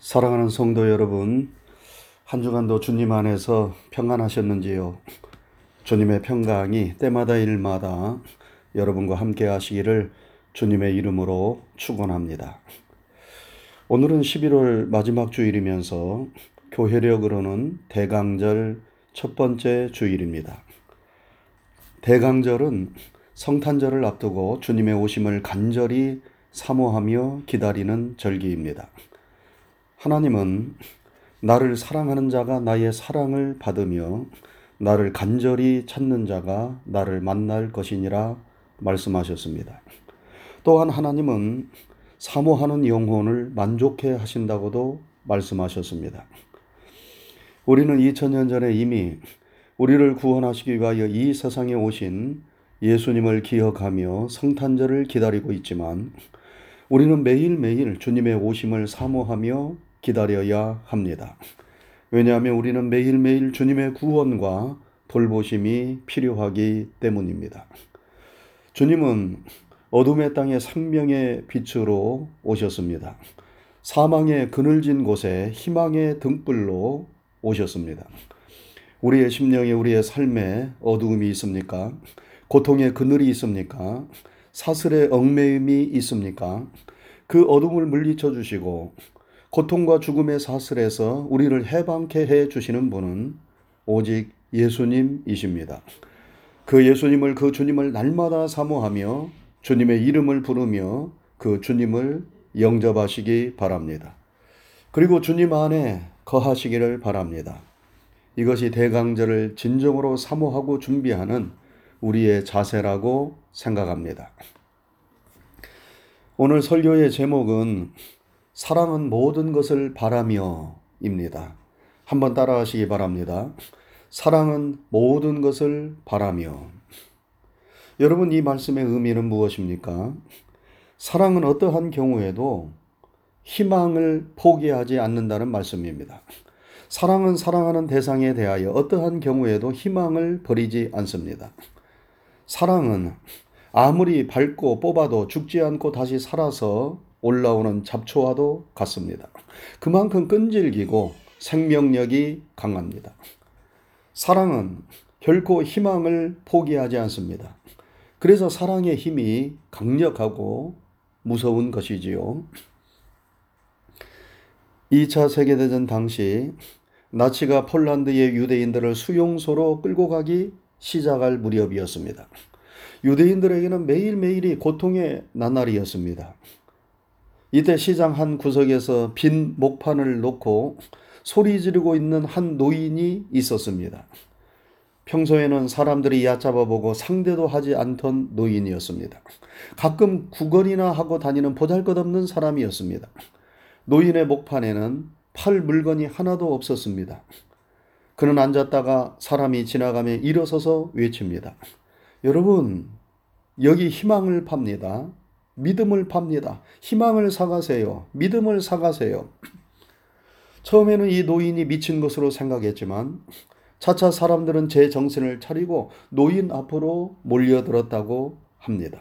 사랑하는 성도 여러분, 한 주간도 주님 안에서 평안하셨는지요? 주님의 평강이 때마다 일마다 여러분과 함께 하시기를 주님의 이름으로 축원합니다. 오늘은 11월 마지막 주일이면서 교회력으로는 대강절 첫 번째 주일입니다. 대강절은 성탄절을 앞두고 주님의 오심을 간절히 사모하며 기다리는 절기입니다. 하나님은 나를 사랑하는 자가 나의 사랑을 받으며 나를 간절히 찾는 자가 나를 만날 것이니라 말씀하셨습니다. 또한 하나님은 사모하는 영혼을 만족해 하신다고도 말씀하셨습니다. 우리는 2000년 전에 이미 우리를 구원하시기 위하여 이 세상에 오신 예수님을 기억하며 성탄절을 기다리고 있지만 우리는 매일매일 주님의 오심을 사모하며 기다려야 합니다. 왜냐하면 우리는 매일매일 주님의 구원과 돌보심이 필요하기 때문입니다. 주님은 어둠의 땅에 생명의 빛으로 오셨습니다. 사망의 그늘진 곳에 희망의 등불로 오셨습니다. 우리의 심령에 우리의 삶에 어두움이 있습니까? 고통의 그늘이 있습니까? 사슬의 얽매임이 있습니까? 그 어둠을 물리쳐 주시고 고통과 죽음의 사슬에서 우리를 해방케 해 주시는 분은 오직 예수님이십니다. 그 예수님을 그 주님을 날마다 사모하며 주님의 이름을 부르며 그 주님을 영접하시기 바랍니다. 그리고 주님 안에 거하시기를 바랍니다. 이것이 대강절을 진정으로 사모하고 준비하는 우리의 자세라고 생각합니다. 오늘 설교의 제목은 사랑은 모든 것을 바라며입니다. 한번 따라하시기 바랍니다. 사랑은 모든 것을 바라며. 여러분, 이 말씀의 의미는 무엇입니까? 사랑은 어떠한 경우에도 희망을 포기하지 않는다는 말씀입니다. 사랑은 사랑하는 대상에 대하여 어떠한 경우에도 희망을 버리지 않습니다. 사랑은 아무리 밟고 뽑아도 죽지 않고 다시 살아서 올라오는 잡초와도 같습니다. 그만큼 끈질기고 생명력이 강합니다. 사랑은 결코 희망을 포기하지 않습니다. 그래서 사랑의 힘이 강력하고 무서운 것이지요. 2차 세계대전 당시 나치가 폴란드의 유대인들을 수용소로 끌고 가기 시작할 무렵이었습니다. 유대인들에게는 매일매일이 고통의 나날이었습니다. 이때 시장 한 구석에서 빈 목판을 놓고 소리 지르고 있는 한 노인이 있었습니다. 평소에는 사람들이 얕잡아 보고 상대도 하지 않던 노인이었습니다. 가끔 구걸이나 하고 다니는 보잘것없는 사람이었습니다. 노인의 목판에는 팔 물건이 하나도 없었습니다. 그는 앉았다가 사람이 지나가며 일어서서 외칩니다. 여러분, 여기 희망을 팝니다. 믿음을 팝니다. 희망을 사가세요. 믿음을 사가세요. 처음에는 이 노인이 미친 것으로 생각했지만 차차 사람들은 제 정신을 차리고 노인 앞으로 몰려들었다고 합니다.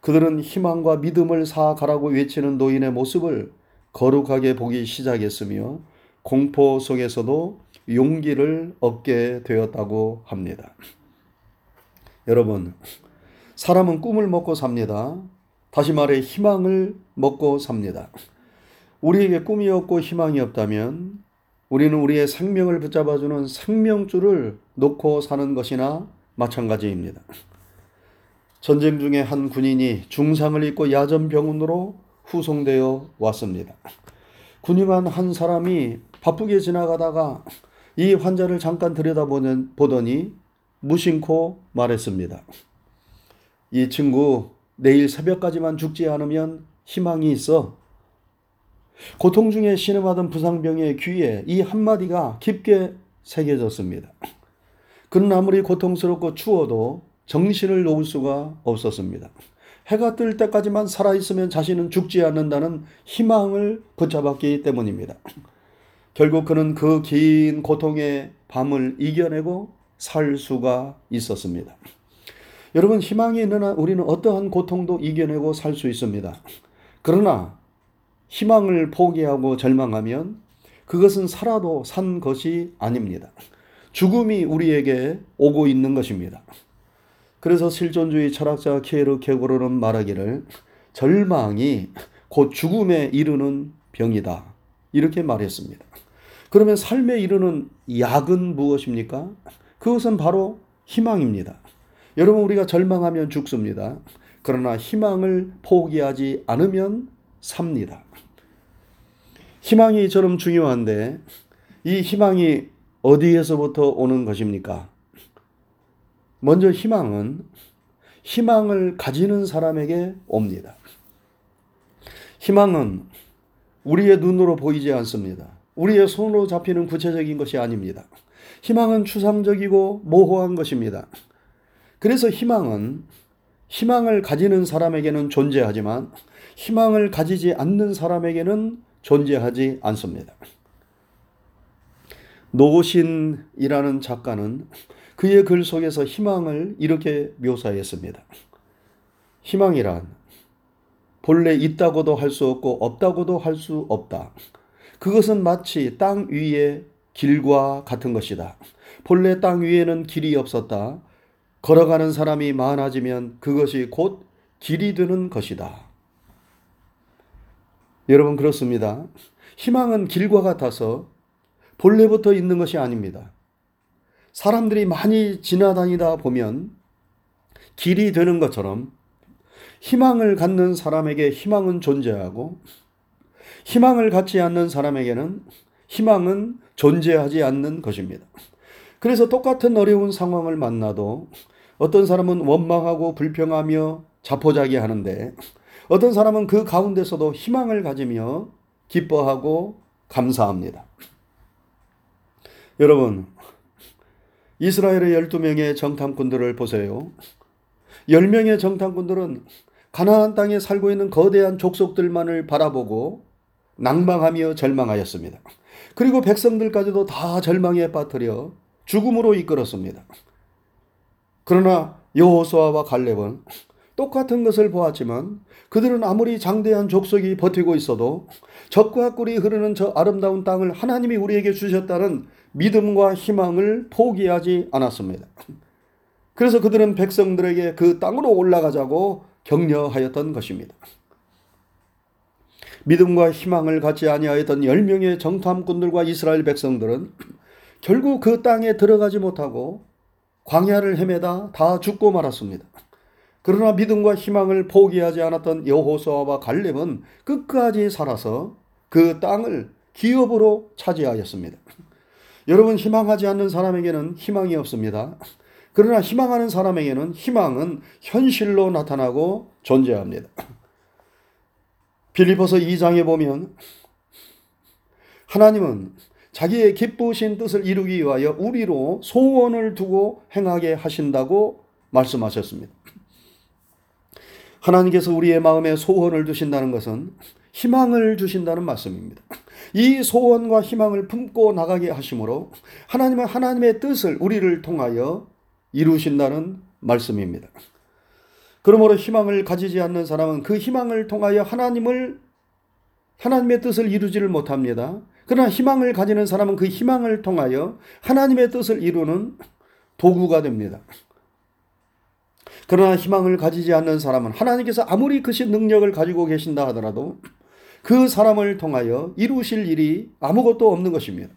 그들은 희망과 믿음을 사가라고 외치는 노인의 모습을 거룩하게 보기 시작했으며 공포 속에서도 용기를 얻게 되었다고 합니다. 여러분, 사람은 꿈을 먹고 삽니다. 다시 말해 희망을 먹고 삽니다. 우리에게 꿈이 없고 희망이 없다면 우리는 우리의 생명을 붙잡아주는 생명줄을 놓고 사는 것이나 마찬가지입니다. 전쟁 중에 한 군인이 중상을 입고 야전병원으로 후송되어 왔습니다. 군의관 한 사람이 바쁘게 지나가다가 이 환자를 잠깐 들여다보더니 무심코 말했습니다. 이 친구 내일 새벽까지만 죽지 않으면 희망이 있어. 고통 중에 신음하던 부상병의 귀에 이 한마디가 깊게 새겨졌습니다. 그는 아무리 고통스럽고 추워도 정신을 놓을 수가 없었습니다. 해가 뜰 때까지만 살아있으면 자신은 죽지 않는다는 희망을 붙잡았기 때문입니다. 결국 그는 그 긴 고통의 밤을 이겨내고 살 수가 있었습니다. 여러분 희망이 있는 한 우리는 어떠한 고통도 이겨내고 살 수 있습니다. 그러나 희망을 포기하고 절망하면 그것은 살아도 산 것이 아닙니다. 죽음이 우리에게 오고 있는 것입니다. 그래서 실존주의 철학자 키에르 케고르는 말하기를 절망이 곧 죽음에 이르는 병이다. 이렇게 말했습니다. 그러면 삶에 이르는 약은 무엇입니까? 그것은 바로 희망입니다. 여러분, 우리가 절망하면 죽습니다. 그러나 희망을 포기하지 않으면 삽니다. 희망이 저럼 중요한데 이 희망이 어디에서부터 오는 것입니까? 먼저 희망은 희망을 가지는 사람에게 옵니다. 희망은 우리의 눈으로 보이지 않습니다. 우리의 손으로 잡히는 구체적인 것이 아닙니다. 희망은 추상적이고 모호한 것입니다. 그래서 희망은 희망을 가지는 사람에게는 존재하지만 희망을 가지지 않는 사람에게는 존재하지 않습니다. 노신이라는 작가는 그의 글 속에서 희망을 이렇게 묘사했습니다. 희망이란 본래 있다고도 할 수 없고 없다고도 할 수 없다. 그것은 마치 땅 위의 길과 같은 것이다. 본래 땅 위에는 길이 없었다. 걸어가는 사람이 많아지면 그것이 곧 길이 되는 것이다. 여러분 그렇습니다. 희망은 길과 같아서 본래부터 있는 것이 아닙니다. 사람들이 많이 지나다니다 보면 길이 되는 것처럼 희망을 갖는 사람에게 희망은 존재하고 희망을 갖지 않는 사람에게는 희망은 존재하지 않는 것입니다. 그래서 똑같은 어려운 상황을 만나도 어떤 사람은 원망하고 불평하며 자포자기 하는데 어떤 사람은 그 가운데서도 희망을 가지며 기뻐하고 감사합니다. 여러분, 이스라엘의 12명의 정탐꾼들을 보세요. 10명의 정탐꾼들은 가나안 땅에 살고 있는 거대한 족속들만을 바라보고 낭망하며 절망하였습니다. 그리고 백성들까지도 다 절망에 빠뜨려 죽음으로 이끌었습니다. 그러나 여호수아와 갈렙은 똑같은 것을 보았지만 그들은 아무리 장대한 족속이 버티고 있어도 적과 꿀이 흐르는 저 아름다운 땅을 하나님이 우리에게 주셨다는 믿음과 희망을 포기하지 않았습니다. 그래서 그들은 백성들에게 그 땅으로 올라가자고 격려하였던 것입니다. 믿음과 희망을 갖지 아니하였던 10명의 정탐꾼들과 이스라엘 백성들은 결국 그 땅에 들어가지 못하고 광야를 헤매다 다 죽고 말았습니다. 그러나 믿음과 희망을 포기하지 않았던 여호수아와 갈렙은 끝까지 살아서 그 땅을 기업으로 차지하였습니다. 여러분 희망하지 않는 사람에게는 희망이 없습니다. 그러나 희망하는 사람에게는 희망은 현실로 나타나고 존재합니다. 빌리포서 2장에 보면 하나님은 자기의 기쁘신 뜻을 이루기 위하여 우리로 소원을 두고 행하게 하신다고 말씀하셨습니다. 하나님께서 우리의 마음에 소원을 두신다는 것은 희망을 주신다는 말씀입니다. 이 소원과 희망을 품고 나가게 하심으로 하나님은 하나님의 뜻을 우리를 통하여 이루신다는 말씀입니다. 그러므로 희망을 가지지 않는 사람은 그 희망을 통하여 하나님을 하나님의 뜻을 이루지를 못합니다. 그러나 희망을 가지는 사람은 그 희망을 통하여 하나님의 뜻을 이루는 도구가 됩니다. 그러나 희망을 가지지 않는 사람은 하나님께서 아무리 그신 능력을 가지고 계신다 하더라도 그 사람을 통하여 이루실 일이 아무것도 없는 것입니다.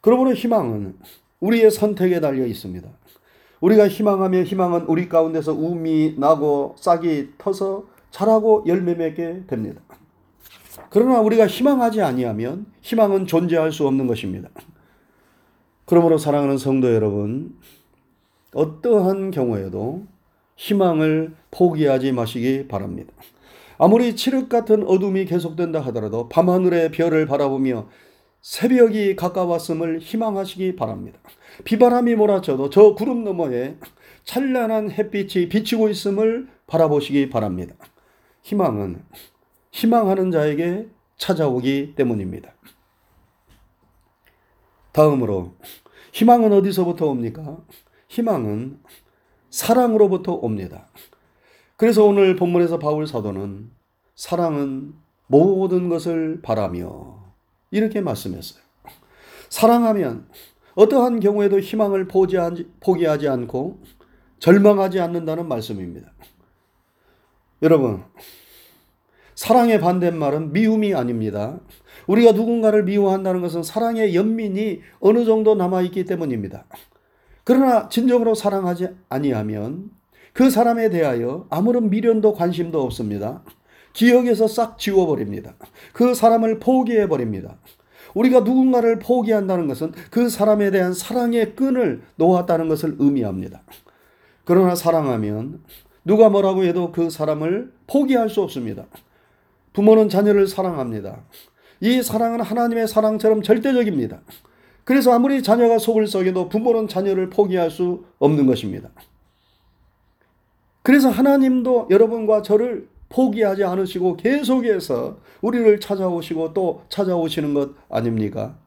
그러므로 희망은 우리의 선택에 달려 있습니다. 우리가 희망하며 희망은 우리 가운데서 우미 나고 싹이 터서 자라고 열매 맺게 됩니다. 그러나 우리가 희망하지 아니하면 희망은 존재할 수 없는 것입니다. 그러므로 사랑하는 성도 여러분, 어떠한 경우에도 희망을 포기하지 마시기 바랍니다. 아무리 칠흑 같은 어둠이 계속된다 하더라도 밤하늘의 별을 바라보며 새벽이 가까웠음을 희망하시기 바랍니다. 비바람이 몰아쳐도 저 구름 너머에 찬란한 햇빛이 비치고 있음을 바라보시기 바랍니다. 희망은 희망하는 자에게 찾아오기 때문입니다. 다음으로 희망은 어디서부터 옵니까? 희망은 사랑으로부터 옵니다. 그래서 오늘 본문에서 바울 사도는 사랑은 모든 것을 바라며 이렇게 말씀했어요. 사랑하면 어떠한 경우에도 희망을 포기하지 않고 절망하지 않는다는 말씀입니다. 여러분, 사랑의 반대말은 미움이 아닙니다. 우리가 누군가를 미워한다는 것은 사랑의 연민이 어느 정도 남아있기 때문입니다. 그러나 진정으로 사랑하지 아니하면 그 사람에 대하여 아무런 미련도 관심도 없습니다. 기억에서 싹 지워버립니다. 그 사람을 포기해버립니다. 우리가 누군가를 포기한다는 것은 그 사람에 대한 사랑의 끈을 놓았다는 것을 의미합니다. 그러나 사랑하면 누가 뭐라고 해도 그 사람을 포기할 수 없습니다. 부모는 자녀를 사랑합니다. 이 사랑은 하나님의 사랑처럼 절대적입니다. 그래서 아무리 자녀가 속을 썩여도 부모는 자녀를 포기할 수 없는 것입니다. 그래서 하나님도 여러분과 저를 포기하지 않으시고 계속해서 우리를 찾아오시고 또 찾아오시는 것 아닙니까?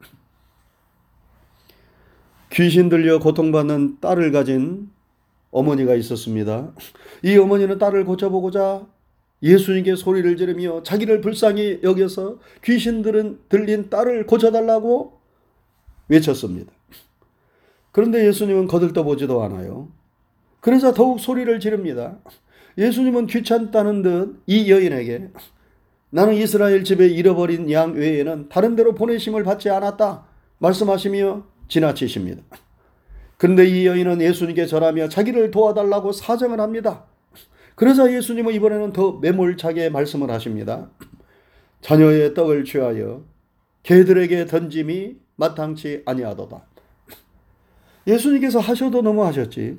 귀신 들려 고통받는 딸을 가진 어머니가 있었습니다. 이 어머니는 딸을 고쳐보고자 예수님께 소리를 지르며 자기를 불쌍히 여겨서 귀신들은 들린 딸을 고쳐달라고 외쳤습니다. 그런데 예수님은 거들떠보지도 않아요. 그래서 더욱 소리를 지릅니다. 예수님은 귀찮다는 듯 이 여인에게 나는 이스라엘 집에 잃어버린 양 외에는 다른 데로 보내심을 받지 않았다 말씀하시며 지나치십니다. 그런데 이 여인은 예수님께 절하며 자기를 도와달라고 사정을 합니다. 그러자 예수님은 이번에는 더 매몰차게 말씀을 하십니다. 자녀의 떡을 취하여 개들에게 던짐이 마땅치 아니하도다. 예수님께서 하셔도 너무 하셨지.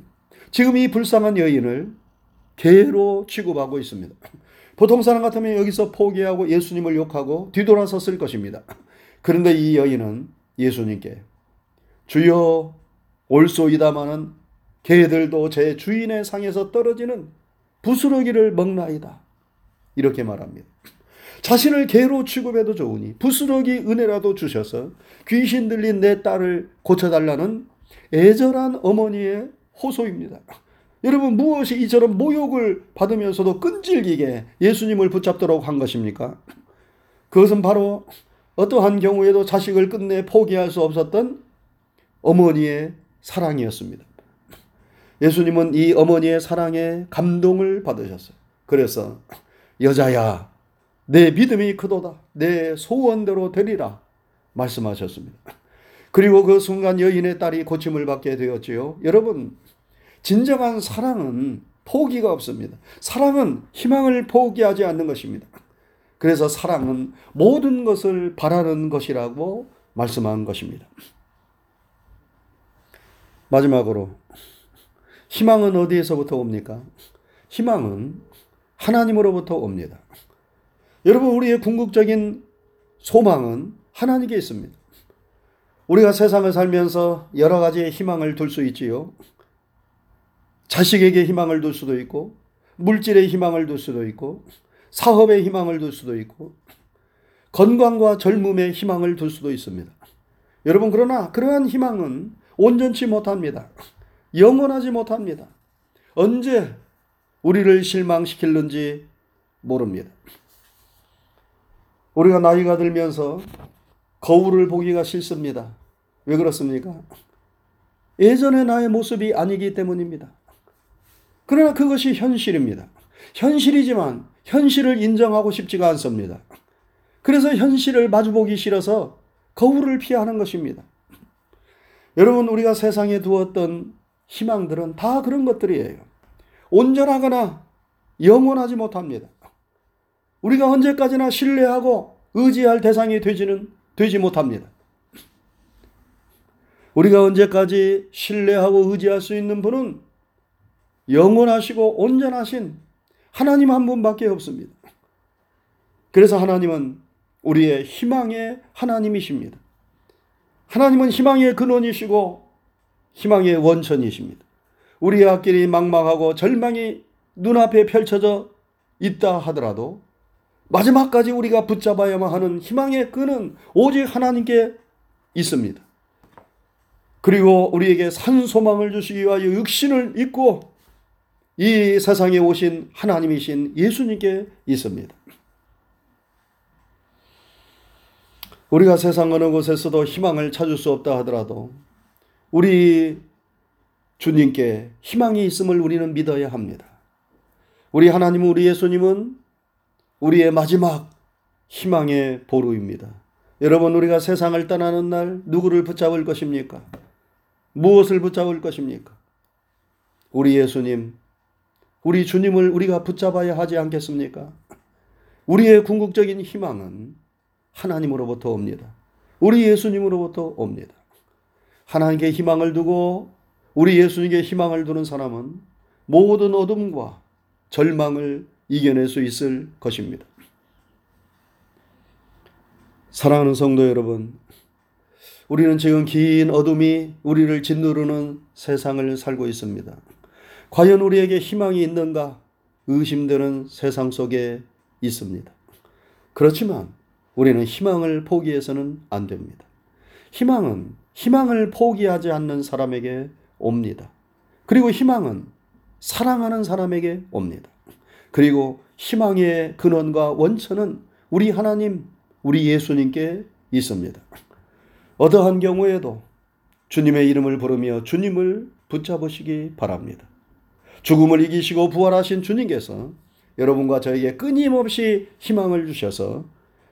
지금 이 불쌍한 여인을 개로 취급하고 있습니다. 보통 사람 같으면 여기서 포기하고 예수님을 욕하고 뒤돌아섰을 것입니다. 그런데 이 여인은 예수님께 주여 올소이다마는 개들도 제 주인의 상에서 떨어지는 부스러기를 먹나이다. 이렇게 말합니다. 자신을 개로 취급해도 좋으니 부스러기 은혜라도 주셔서 귀신 들린 내 딸을 고쳐달라는 애절한 어머니의 호소입니다. 여러분 무엇이 이처럼 모욕을 받으면서도 끈질기게 예수님을 붙잡도록 한 것입니까? 그것은 바로 어떠한 경우에도 자식을 끝내 포기할 수 없었던 어머니의 사랑이었습니다. 예수님은 이 어머니의 사랑에 감동을 받으셨어요. 그래서 여자야 내 믿음이 크도다 내 소원대로 되리라 말씀하셨습니다. 그리고 그 순간 여인의 딸이 고침을 받게 되었지요. 여러분 진정한 사랑은 포기가 없습니다. 사랑은 희망을 포기하지 않는 것입니다. 그래서 사랑은 모든 것을 바라는 것이라고 말씀한 것입니다. 마지막으로 희망은 어디에서부터 옵니까? 희망은 하나님으로부터 옵니다. 여러분 우리의 궁극적인 소망은 하나님께 있습니다. 우리가 세상을 살면서 여러 가지의 희망을 둘 수 있지요. 자식에게 희망을 둘 수도 있고, 물질의 희망을 둘 수도 있고, 사업의 희망을 둘 수도 있고, 건강과 젊음의 희망을 둘 수도 있습니다. 여러분, 그러나 그러한 희망은 온전치 못합니다. 영원하지 못합니다. 언제 우리를 실망시킬는지 모릅니다. 우리가 나이가 들면서 거울을 보기가 싫습니다. 왜 그렇습니까? 예전의 나의 모습이 아니기 때문입니다. 그러나 그것이 현실입니다. 현실이지만 현실을 인정하고 싶지가 않습니다. 그래서 현실을 마주보기 싫어서 거울을 피하는 것입니다. 여러분, 우리가 세상에 두었던 희망들은 다 그런 것들이에요. 온전하거나 영원하지 못합니다. 우리가 언제까지나 신뢰하고 의지할 대상이 되지는 되지 못합니다. 우리가 언제까지 신뢰하고 의지할 수 있는 분은 영원하시고 온전하신 하나님 한 분밖에 없습니다. 그래서 하나님은 우리의 희망의 하나님이십니다. 하나님은 희망의 근원이시고 희망의 원천이십니다. 우리의 앞길이 막막하고 절망이 눈앞에 펼쳐져 있다 하더라도 마지막까지 우리가 붙잡아야만 하는 희망의 끈은 오직 하나님께 있습니다. 그리고 우리에게 산 소망을 주시기 위하여 육신을 입고 이 세상에 오신 하나님이신 예수님께 있습니다. 우리가 세상 어느 곳에서도 희망을 찾을 수 없다 하더라도 우리 주님께 희망이 있음을 우리는 믿어야 합니다. 우리 하나님, 우리 예수님은 우리의 마지막 희망의 보루입니다. 여러분, 우리가 세상을 떠나는 날 누구를 붙잡을 것입니까? 무엇을 붙잡을 것입니까? 우리 예수님, 우리 주님을 우리가 붙잡아야 하지 않겠습니까? 우리의 궁극적인 희망은 하나님으로부터 옵니다. 우리 예수님으로부터 옵니다. 하나님께 희망을 두고 우리 예수님께 희망을 두는 사람은 모든 어둠과 절망을 이겨낼 수 있을 것입니다. 사랑하는 성도 여러분, 우리는 지금 긴 어둠이 우리를 짓누르는 세상을 살고 있습니다. 과연 우리에게 희망이 있는가 의심되는 세상 속에 있습니다. 그렇지만 우리는 희망을 포기해서는 안 됩니다. 희망은 희망을 포기하지 않는 사람에게 옵니다. 그리고 희망은 사랑하는 사람에게 옵니다. 그리고 희망의 근원과 원천은 우리 하나님, 우리 예수님께 있습니다. 어떠한 경우에도 주님의 이름을 부르며 주님을 붙잡으시기 바랍니다. 죽음을 이기시고 부활하신 주님께서 여러분과 저에게 끊임없이 희망을 주셔서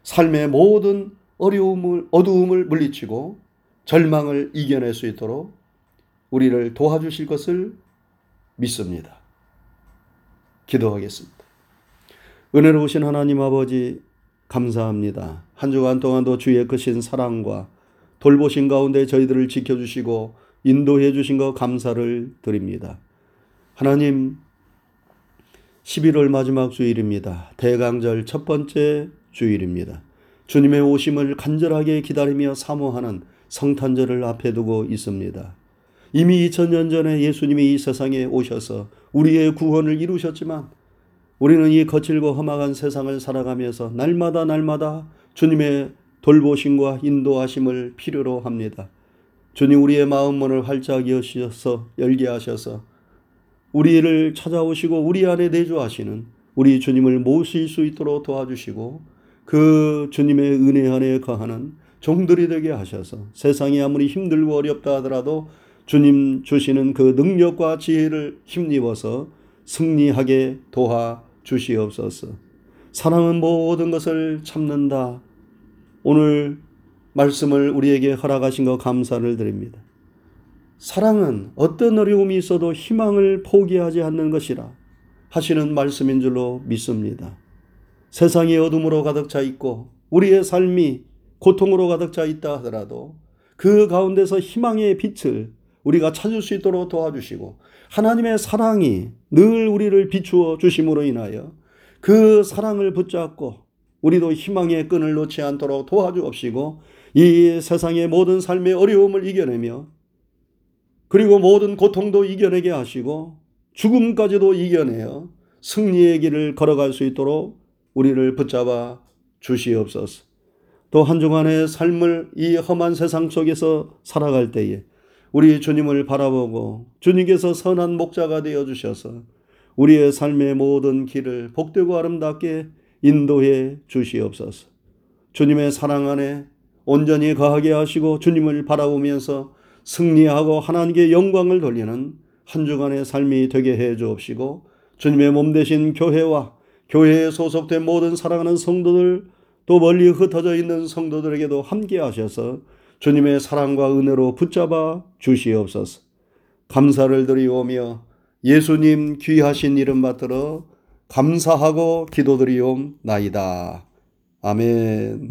삶의 모든 어려움을, 어두움을 물리치고 절망을 이겨낼 수 있도록 우리를 도와주실 것을 믿습니다. 기도하겠습니다. 은혜로우신 하나님 아버지, 감사합니다. 한 주간 동안도 주의 크신 사랑과 돌보신 가운데 저희들을 지켜주시고 인도해 주신 것 감사를 드립니다. 하나님, 11월 마지막 주일입니다. 대강절 첫 번째 주일입니다. 주님의 오심을 간절하게 기다리며 사모하는 성탄절을 앞에 두고 있습니다. 이미 2000년 전에 예수님이 이 세상에 오셔서 우리의 구원을 이루셨지만 우리는 이 거칠고 험악한 세상을 살아가면서 날마다 날마다 주님의 돌보심과 인도하심을 필요로 합니다. 주님 우리의 마음 문을 활짝 여셔서 열게 하셔서 우리를 찾아오시고 우리 안에 내주하시는 우리 주님을 모실 수 있도록 도와주시고 그 주님의 은혜 안에 거하는 종들이 되게 하셔서 세상이 아무리 힘들고 어렵다 하더라도 주님 주시는 그 능력과 지혜를 힘입어서 승리하게 도와 주시옵소서. 사랑은 모든 것을 참는다. 오늘 말씀을 우리에게 허락하신 것 감사를 드립니다. 사랑은 어떤 어려움이 있어도 희망을 포기하지 않는 것이라 하시는 말씀인 줄로 믿습니다. 세상이 어둠으로 가득 차 있고 우리의 삶이 고통으로 가득 차 있다 하더라도 그 가운데서 희망의 빛을 우리가 찾을 수 있도록 도와주시고 하나님의 사랑이 늘 우리를 비추어 주심으로 인하여 그 사랑을 붙잡고 우리도 희망의 끈을 놓지 않도록 도와주옵시고 이 세상의 모든 삶의 어려움을 이겨내며 그리고 모든 고통도 이겨내게 하시고 죽음까지도 이겨내어 승리의 길을 걸어갈 수 있도록 우리를 붙잡아 주시옵소서. 또한 주간의 삶을 이 험한 세상 속에서 살아갈 때에 우리 주님을 바라보고 주님께서 선한 목자가 되어 주셔서 우리의 삶의 모든 길을 복되고 아름답게 인도해 주시옵소서. 주님의 사랑 안에 온전히 거하게 하시고 주님을 바라보면서 승리하고 하나님께 영광을 돌리는 한 주간의 삶이 되게 해 주옵시고 주님의 몸 되신 교회와 교회에 소속된 모든 사랑하는 성도들 또 멀리 흩어져 있는 성도들에게도 함께 하셔서 주님의 사랑과 은혜로 붙잡아 주시옵소서. 감사를 드리오며 예수님 귀하신 이름 받들어 감사하고 기도드리옵나이다. 아멘.